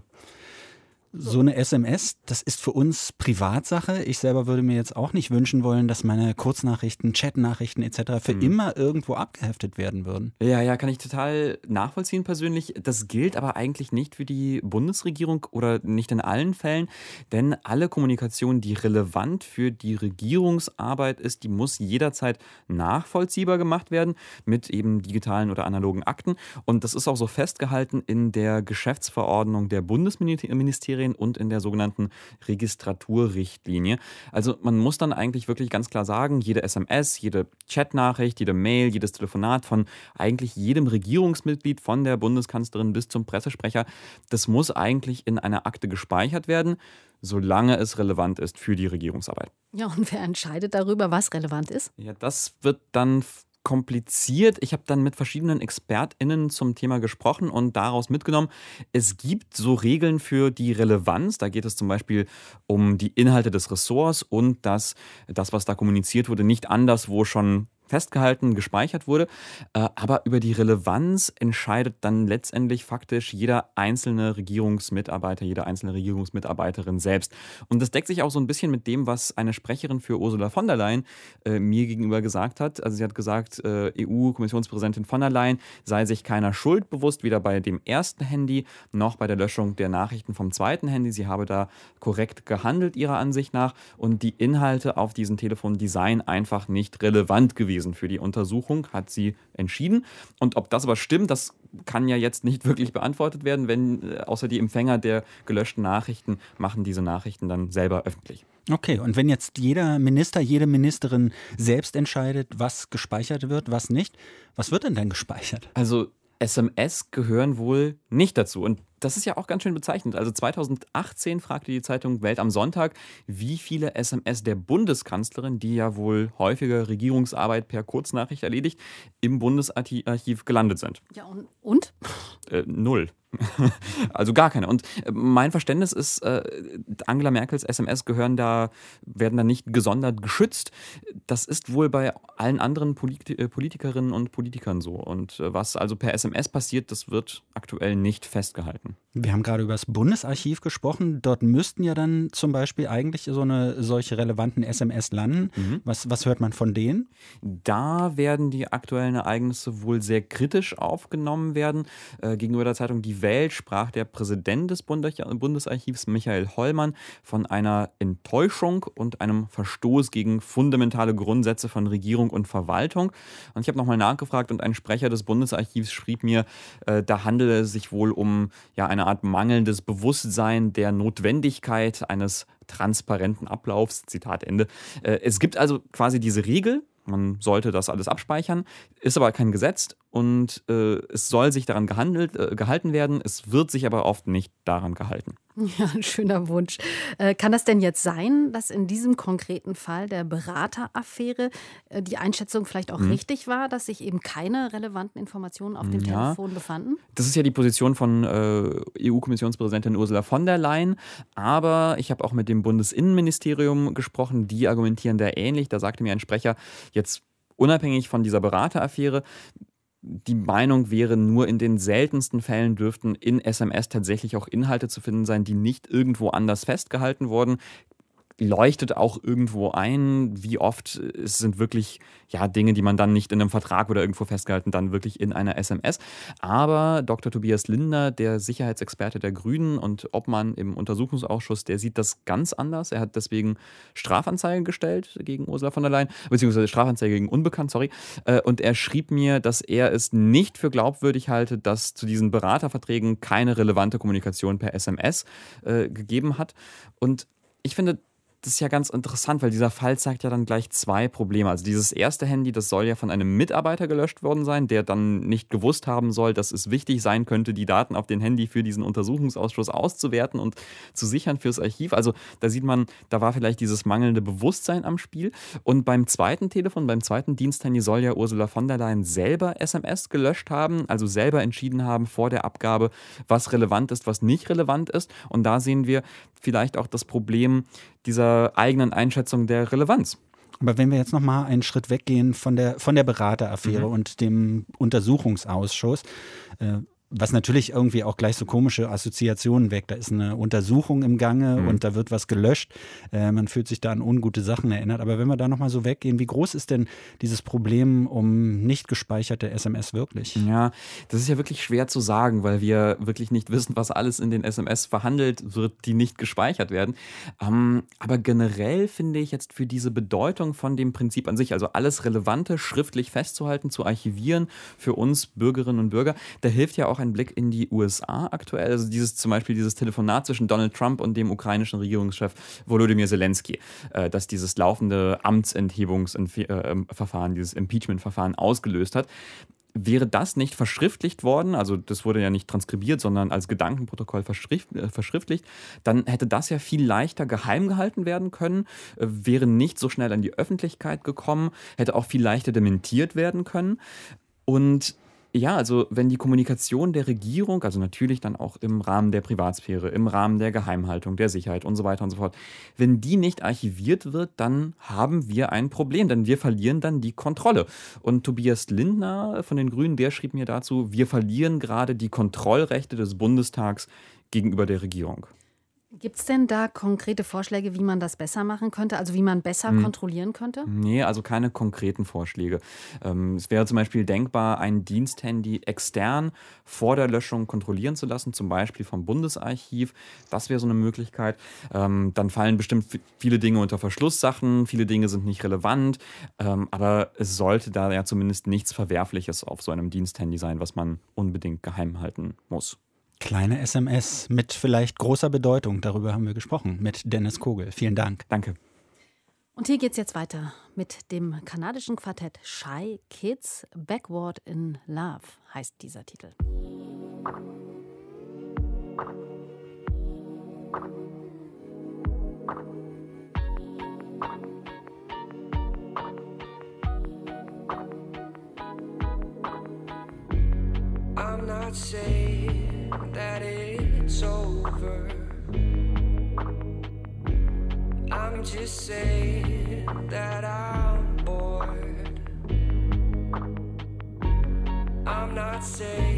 So eine SMS, das ist für uns Privatsache. Ich selber würde mir jetzt auch nicht wünschen wollen, dass meine Kurznachrichten, Chatnachrichten etc. für mhm. immer irgendwo abgeheftet werden würden. Ja, ja, kann ich total nachvollziehen persönlich. Das gilt aber eigentlich nicht für die Bundesregierung oder nicht in allen Fällen, denn alle Kommunikation, die relevant für die Regierungsarbeit ist, die muss jederzeit nachvollziehbar gemacht werden mit eben digitalen oder analogen Akten. Und das ist auch so festgehalten in der Geschäftsverordnung der Bundesministerien Ministerien und in der sogenannten Registraturrichtlinie. Also man muss dann eigentlich wirklich ganz klar sagen, jede SMS, jede Chatnachricht, jede Mail, jedes Telefonat von eigentlich jedem Regierungsmitglied, von der Bundeskanzlerin bis zum Pressesprecher, das muss eigentlich in einer Akte gespeichert werden solange es relevant ist für die Regierungsarbeit. Ja, und wer entscheidet darüber, was relevant ist? Ja, das wird dann kompliziert. Ich habe dann mit verschiedenen ExpertInnen zum Thema gesprochen und daraus mitgenommen, es gibt so Regeln für die Relevanz. Da geht es zum Beispiel um die Inhalte des Ressorts und dass das, was da kommuniziert wurde, nicht anderswo schon festgehalten, gespeichert wurde. Äh, aber über die Relevanz entscheidet dann letztendlich faktisch jeder einzelne Regierungsmitarbeiter, jede einzelne Regierungsmitarbeiterin selbst. Und das deckt sich auch so ein bisschen mit dem, was eine Sprecherin für Ursula von der Leyen äh, mir gegenüber gesagt hat. Also sie hat gesagt, äh, EU-Kommissionspräsidentin von der Leyen sei sich keiner Schuld bewusst, weder bei dem ersten Handy noch bei der Löschung der Nachrichten vom zweiten Handy. Sie habe da korrekt gehandelt, ihrer Ansicht nach. Und die Inhalte auf diesem Telefon, seien einfach nicht relevant gewesen gewesen für die Untersuchung, hat sie entschieden. Und ob das aber stimmt, das kann ja jetzt nicht wirklich beantwortet werden, wenn äh, außer die Empfänger der gelöschten Nachrichten machen diese Nachrichten dann selber öffentlich. Okay, und wenn jetzt jeder Minister, jede Ministerin selbst entscheidet, was gespeichert wird, was nicht, was wird denn dann gespeichert? Also SMS gehören wohl nicht dazu. Und das ist ja auch ganz schön bezeichnend. Also 2018 fragte die Zeitung Welt am Sonntag, wie viele SMS der Bundeskanzlerin, die ja wohl häufiger Regierungsarbeit per Kurznachricht erledigt, im Bundesarchiv gelandet sind. Ja, und? und? Äh, null. also gar keine. Und äh, mein Verständnis ist, äh, Angela Merkels SMS gehören da, werden da nicht gesondert geschützt. Das ist wohl bei allen anderen Polit äh, Politikerinnen und Politikern so. Und was also per SMS passiert, das wird aktuell nicht festgehalten. happen. Wir haben gerade über das Bundesarchiv gesprochen. Dort müssten ja dann zum Beispiel eigentlich so eine solche relevanten SMS landen. Mhm. Was, was hört man von denen? Da werden die aktuellen Ereignisse wohl sehr kritisch aufgenommen werden. Äh, gegenüber der Zeitung Die Welt sprach der Präsident des Bundesarchivs Michael Hollmann von einer Enttäuschung und einem Verstoß gegen fundamentale Grundsätze von Regierung und Verwaltung. Und ich habe nochmal nachgefragt und ein Sprecher des Bundesarchivs schrieb mir, äh, da handele es sich wohl um ja, eine Art mangelndes Bewusstsein der Notwendigkeit eines transparenten Ablaufs. Zitat Ende. Äh, es gibt also quasi diese Regel, man sollte das alles abspeichern, ist aber kein Gesetz und äh, es soll sich daran gehandelt, äh, gehalten werden. Es wird sich aber oft nicht daran gehalten. Ja, ein schöner Wunsch. Äh, kann das denn jetzt sein, dass in diesem konkreten Fall der Berateraffäre äh, die Einschätzung vielleicht auch mhm. richtig war, dass sich eben keine relevanten Informationen auf dem ja. Telefon befanden? Das ist ja die Position von äh, EU-Kommissionspräsidentin Ursula von der Leyen. Aber ich habe auch mit dem Bundesinnenministerium gesprochen. Die argumentieren da ähnlich. Da sagte mir ein Sprecher, jetzt unabhängig von dieser Berateraffäre, die Meinung wäre, nur in den seltensten Fällen dürften in SMS tatsächlich auch Inhalte zu finden sein, die nicht irgendwo anders festgehalten wurden leuchtet auch irgendwo ein, wie oft es sind wirklich ja Dinge, die man dann nicht in einem Vertrag oder irgendwo festgehalten, dann wirklich in einer SMS. Aber Dr. Tobias Linder, der Sicherheitsexperte der Grünen und Obmann im Untersuchungsausschuss, der sieht das ganz anders. Er hat deswegen Strafanzeige gestellt gegen Ursula von der Leyen, beziehungsweise Strafanzeige gegen Unbekannt, sorry. Äh, und er schrieb mir, dass er es nicht für glaubwürdig halte, dass zu diesen Beraterverträgen keine relevante Kommunikation per SMS äh, gegeben hat. Und ich finde, das ist ja ganz interessant, weil dieser Fall zeigt ja dann gleich zwei Probleme. Also dieses erste Handy, das soll ja von einem Mitarbeiter gelöscht worden sein, der dann nicht gewusst haben soll, dass es wichtig sein könnte, die Daten auf den Handy für diesen Untersuchungsausschuss auszuwerten und zu sichern fürs Archiv. Also da sieht man, da war vielleicht dieses mangelnde Bewusstsein am Spiel. Und beim zweiten Telefon, beim zweiten Diensthandy soll ja Ursula von der Leyen selber SMS gelöscht haben, also selber entschieden haben vor der Abgabe, was relevant ist, was nicht relevant ist. Und da sehen wir vielleicht auch das Problem dieser eigenen Einschätzung der Relevanz. Aber wenn wir jetzt noch mal einen Schritt weggehen von der, von der Berateraffäre mhm. und dem Untersuchungsausschuss, äh, was natürlich irgendwie auch gleich so komische Assoziationen weckt. Da ist eine Untersuchung im Gange mhm. und da wird was gelöscht. Äh, man fühlt sich da an ungute Sachen erinnert. Aber wenn wir da nochmal so weggehen, wie groß ist denn dieses Problem um nicht gespeicherte SMS wirklich? Ja, das ist ja wirklich schwer zu sagen, weil wir wirklich nicht wissen, was alles in den SMS verhandelt wird, die nicht gespeichert werden. Ähm, aber generell finde ich jetzt für diese Bedeutung von dem Prinzip an sich, also alles Relevante schriftlich festzuhalten, zu archivieren für uns Bürgerinnen und Bürger, da hilft ja auch ein Blick in die USA aktuell. Also dieses zum Beispiel dieses Telefonat zwischen Donald Trump und dem ukrainischen Regierungschef Volodymyr Zelensky, äh, das dieses laufende Amtsenthebungsverfahren, dieses Impeachment-Verfahren ausgelöst hat. Wäre das nicht verschriftlicht worden, also das wurde ja nicht transkribiert, sondern als Gedankenprotokoll verschrift, äh, verschriftlicht, dann hätte das ja viel leichter geheim gehalten werden können, äh, wäre nicht so schnell an die Öffentlichkeit gekommen, hätte auch viel leichter dementiert werden können. Und ja, also wenn die Kommunikation der Regierung, also natürlich dann auch im Rahmen der Privatsphäre, im Rahmen der Geheimhaltung, der Sicherheit und so weiter und so fort, wenn die nicht archiviert wird, dann haben wir ein Problem, denn wir verlieren dann die Kontrolle. Und Tobias Lindner von den Grünen, der schrieb mir dazu, wir verlieren gerade die Kontrollrechte des Bundestags gegenüber der Regierung. Gibt es denn da konkrete Vorschläge, wie man das besser machen könnte? Also wie man besser hm. kontrollieren könnte? Nee, also keine konkreten Vorschläge. Ähm, es wäre zum Beispiel denkbar, ein Diensthandy extern vor der Löschung kontrollieren zu lassen, zum Beispiel vom Bundesarchiv. Das wäre so eine Möglichkeit. Ähm, dann fallen bestimmt viele Dinge unter Verschlusssachen, viele Dinge sind nicht relevant, ähm, aber es sollte da ja zumindest nichts Verwerfliches auf so einem Diensthandy sein, was man unbedingt geheim halten muss. Kleine SMS mit vielleicht großer Bedeutung. Darüber haben wir gesprochen mit Dennis Kogel. Vielen Dank. Danke. Und hier geht es jetzt weiter mit dem kanadischen Quartett Shy Kids. Backward in Love heißt dieser Titel. I'm not saying Just saying that I'm bored. I'm not saying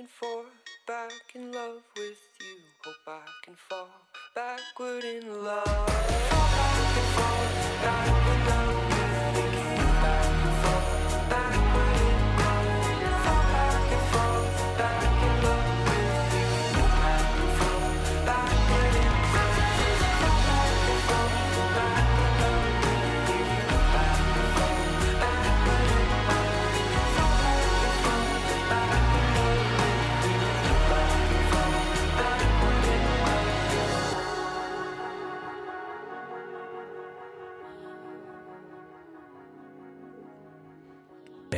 and forth, back in love with you. Hope I can fall backward in love. Fall back and forth, back in love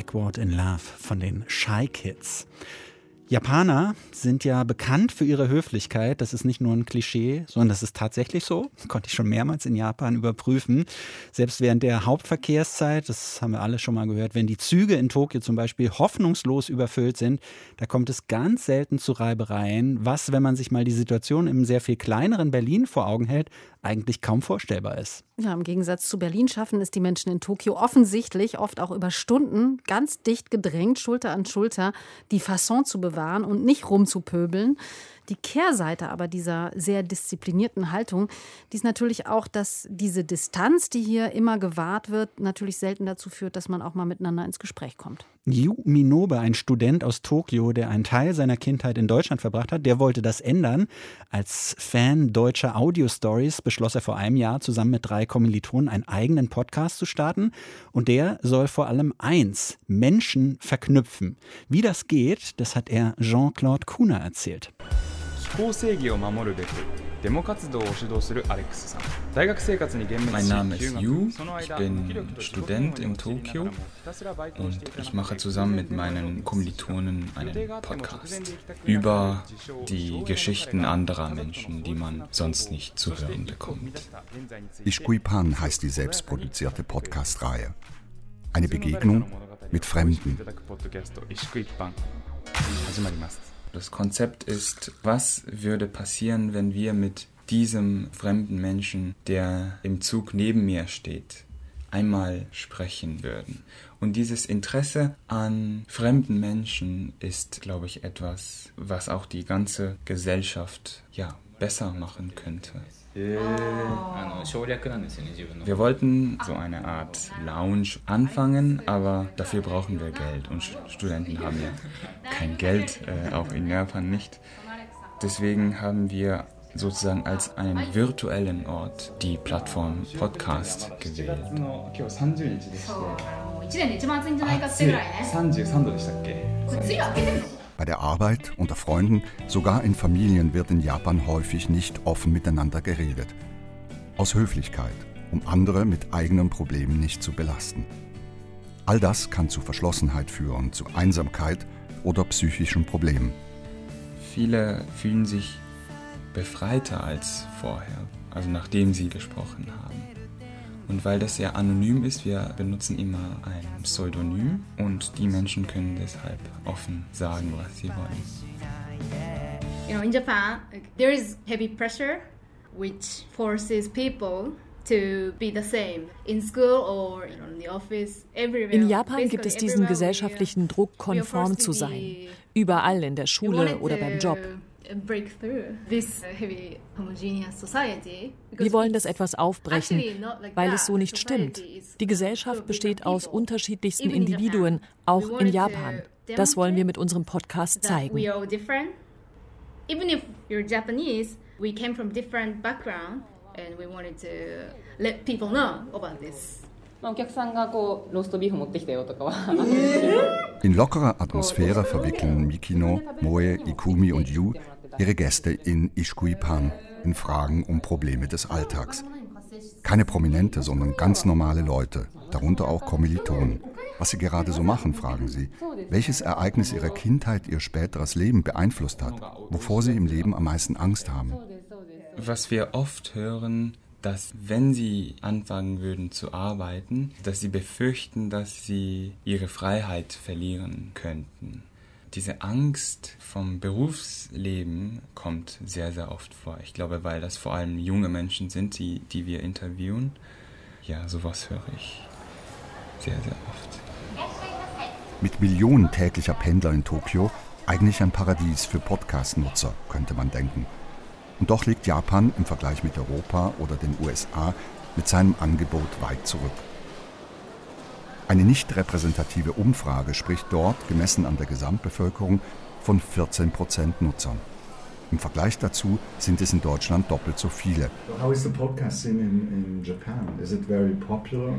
Backward in Love von den Shy Kids. Japaner sind ja bekannt für ihre Höflichkeit. Das ist nicht nur ein Klischee, sondern das ist tatsächlich so. Das konnte ich schon mehrmals in Japan überprüfen. Selbst während der Hauptverkehrszeit, das haben wir alle schon mal gehört, wenn die Züge in Tokio zum Beispiel hoffnungslos überfüllt sind, da kommt es ganz selten zu Reibereien, was, wenn man sich mal die Situation im sehr viel kleineren Berlin vor Augen hält, eigentlich kaum vorstellbar ist. Ja, im Gegensatz zu Berlin schaffen es die Menschen in Tokio offensichtlich oft auch über Stunden ganz dicht gedrängt, Schulter an Schulter, die Fasson zu bewahren und nicht rumzupöbeln. Die Kehrseite aber dieser sehr disziplinierten Haltung, die ist natürlich auch, dass diese Distanz, die hier immer gewahrt wird, natürlich selten dazu führt, dass man auch mal miteinander ins Gespräch kommt. Yu Minobe, ein Student aus Tokio, der einen Teil seiner Kindheit in Deutschland verbracht hat, der wollte das ändern. Als Fan deutscher Audio-Stories beschloss er vor einem Jahr zusammen mit drei Kommilitonen einen eigenen Podcast zu starten. Und der soll vor allem eins, Menschen verknüpfen. Wie das geht, das hat er Jean-Claude Kuhner erzählt. 気候正義を守るべくデモ活動を主導するアレックスさん大学生活に幻滅 Mein し Name 休 ist 学 Yu, その ich 間 bin 気力と仕事 Student の in 両立を取りなが Tokio らもひたすらバイトをして und いた ich mache zusammen mit meinen Kommilitonen 予定 einen があっても突然 Podcast で行きたくなる über 自称 die Geschichten anderer Menschen, die man sonst nicht zu hören bekommt. Ishkuipan heißt die selbstproduzierte Podcast-Reihe. Eine Begegnung mit Fremden. Das Konzept ist, was würde passieren, wenn wir mit diesem fremden Menschen, der im Zug neben mir steht, einmal sprechen würden. Und dieses Interesse an fremden Menschen ist, glaube ich, etwas, was auch die ganze Gesellschaft ja besser machen könnte. Wir wollten so eine Art Lounge anfangen, aber dafür brauchen wir Geld und St- Studenten haben ja kein Geld, äh, auch in Japan nicht. Deswegen haben wir sozusagen als einen virtuellen Ort die Plattform Podcast gewählt. 今日30日でして1年で一番暑いんじゃないかってぐらいね33度でしたっけ 梅雨明けてんの Bei der Arbeit, unter Freunden, sogar in Familien wird in Japan häufig nicht offen miteinander geredet. Aus Höflichkeit, um andere mit eigenen Problemen nicht zu belasten. All das kann zu Verschlossenheit führen, zu Einsamkeit oder psychischen Problemen. Viele fühlen sich befreiter als vorher, also nachdem sie gesprochen haben. Und weil das sehr anonym ist, wir benutzen immer ein Pseudonym und die Menschen können deshalb offen sagen, was sie wollen. You know, in Japan, there is heavy pressure which forces people to be the same in school or you know, in the office, everywhere. In Japan gibt es diesen gesellschaftlichen Druck, konform zu to sein. be- Überall in der Schule oder beim Job. Uh, wir wollen das etwas aufbrechen, weil es so nicht stimmt. Die Gesellschaft besteht aus unterschiedlichsten Individuen, auch in Japan. Das wollen wir mit unserem Podcast zeigen. In lockerer Atmosphäre verwickeln Mikino, Moe, Ikumi und Yu ihre Gäste in Ishkuipan in Fragen um Probleme des Alltags. Keine Prominente, sondern ganz normale Leute, darunter auch Kommilitonen. Was sie gerade so machen, fragen sie. Welches Ereignis ihrer Kindheit ihr späteres Leben beeinflusst hat, wovor sie im Leben am meisten Angst haben. Was wir oft hören, dass wenn sie anfangen würden zu arbeiten, dass sie befürchten, dass sie ihre Freiheit verlieren könnten. Diese Angst vom Berufsleben kommt sehr, sehr oft vor. Ich glaube, weil das vor allem junge Menschen sind, die, die wir interviewen. Ja, sowas höre ich sehr, sehr oft. Mit Millionen täglicher Pendler in Tokio Eigentlich ein Paradies für Podcast-Nutzer, könnte man denken. Und doch liegt Japan im Vergleich mit Europa oder den USA mit seinem Angebot weit zurück. Eine nicht repräsentative Umfrage spricht dort, gemessen an der Gesamtbevölkerung, von 14 Prozent Nutzern. Im Vergleich dazu sind es in Deutschland doppelt so viele. How is the podcast scene in, in Japan? Is it very popular?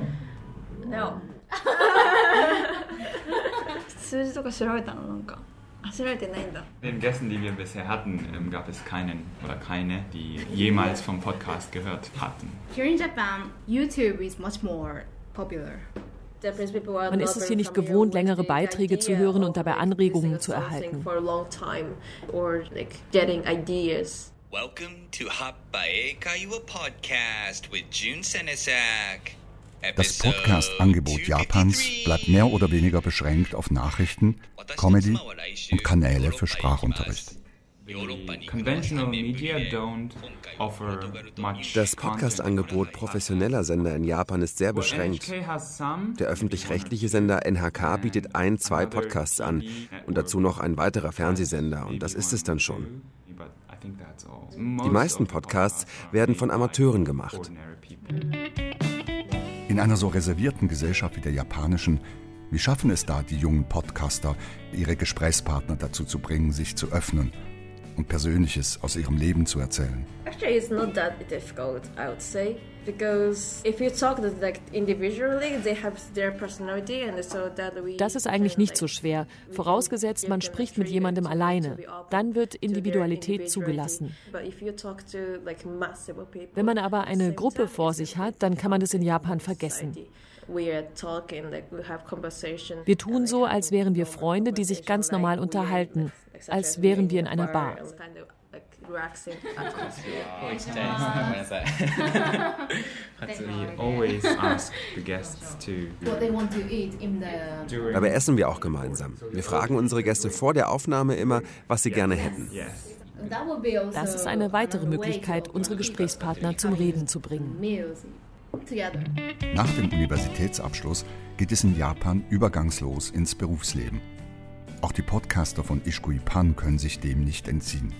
No. 数字とか調べたのなんかあ調べてないんだ Den Gästen, die wir bisher hatten, ähm, gab es keinen oder keine, die jemals vom Podcast gehört hatten. Here in Japan, YouTube is much more popular. Man ist es hier nicht gewohnt, längere Beiträge zu hören und dabei Anregungen zu erhalten. Welcome to Kaiwa Podcast with Senesak. Das Podcast-Angebot Japans bleibt mehr oder weniger beschränkt auf Nachrichten, Comedy und Kanäle für Sprachunterricht. Conventional media don't offer much Das Podcast-Angebot professioneller Sender in Japan ist sehr beschränkt. Der öffentlich-rechtliche Sender NHK bietet ein, zwei Podcasts an und dazu noch ein weiterer Fernsehsender und das ist es dann schon. Die meisten Podcasts werden von Amateuren gemacht. In einer so reservierten Gesellschaft wie der japanischen, wie schaffen es da die jungen Podcaster, ihre Gesprächspartner dazu zu bringen, sich zu öffnen und Persönliches aus ihrem Leben zu erzählen? Actually, it's not that difficult, I would say, because if you talk to like individually, they have their personality, and so that we. Das ist eigentlich nicht so schwer, vorausgesetzt man spricht mit jemandem alleine. Dann wird Individualität zugelassen. Wenn man aber eine Gruppe vor sich hat, dann kann man das in Japan vergessen. Wir tun so, als wären wir Freunde, die sich ganz normal unterhalten, als wären wir in einer Bar. Kind of like relaxing atmosphere. We always ask the guests to What they want to eat in the during Dabei essen wir auch gemeinsam. Wir fragen unsere Gäste vor der Aufnahme immer, was sie gerne hätten. also Das ist eine weitere Möglichkeit, unsere Gesprächspartner zum Reden zu bringen. Nach dem Universitätsabschluss geht es in Japan übergangslos ins Berufsleben. Auch die Podcaster von Ishkui Pan können sich dem nicht entziehen.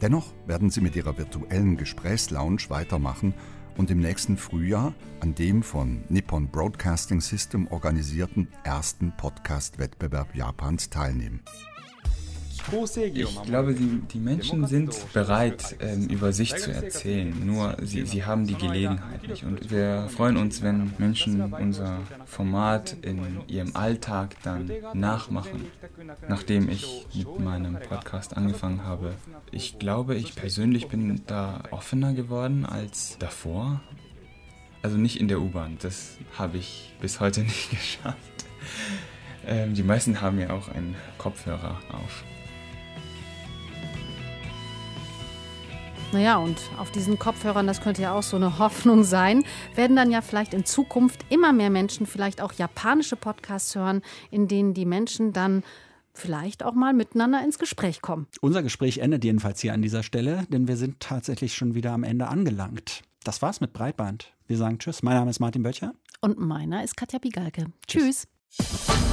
Dennoch werden sie mit ihrer virtuellen Gesprächslounge weitermachen und im nächsten Frühjahr an dem von Nippon Broadcasting System organisierten ersten Podcast-Wettbewerb Japans teilnehmen. Ich glaube, die, die Menschen sind bereit, ähm, über sich zu erzählen, nur sie, sie haben die Gelegenheit nicht. Und wir freuen uns, wenn Menschen unser Format in ihrem Alltag dann nachmachen, nachdem ich mit meinem Podcast angefangen habe. Ich glaube, ich persönlich bin da offener geworden als davor. Also nicht in der U-Bahn, das habe ich bis heute nicht geschafft. Ähm, die meisten haben ja auch einen Kopfhörer auf. Naja, und auf diesen Kopfhörern, das könnte ja auch so eine Hoffnung sein, werden dann ja vielleicht in Zukunft immer mehr Menschen vielleicht auch japanische Podcasts hören, in denen die Menschen dann vielleicht auch mal miteinander ins Gespräch kommen. Unser Gespräch endet jedenfalls hier an dieser Stelle, denn wir sind tatsächlich schon wieder am Ende angelangt. Das war's mit Breitband. Wir sagen Tschüss. Mein Name ist Martin Böttcher. Und meiner ist Katja Bigalke. Tschüss. Tschüss.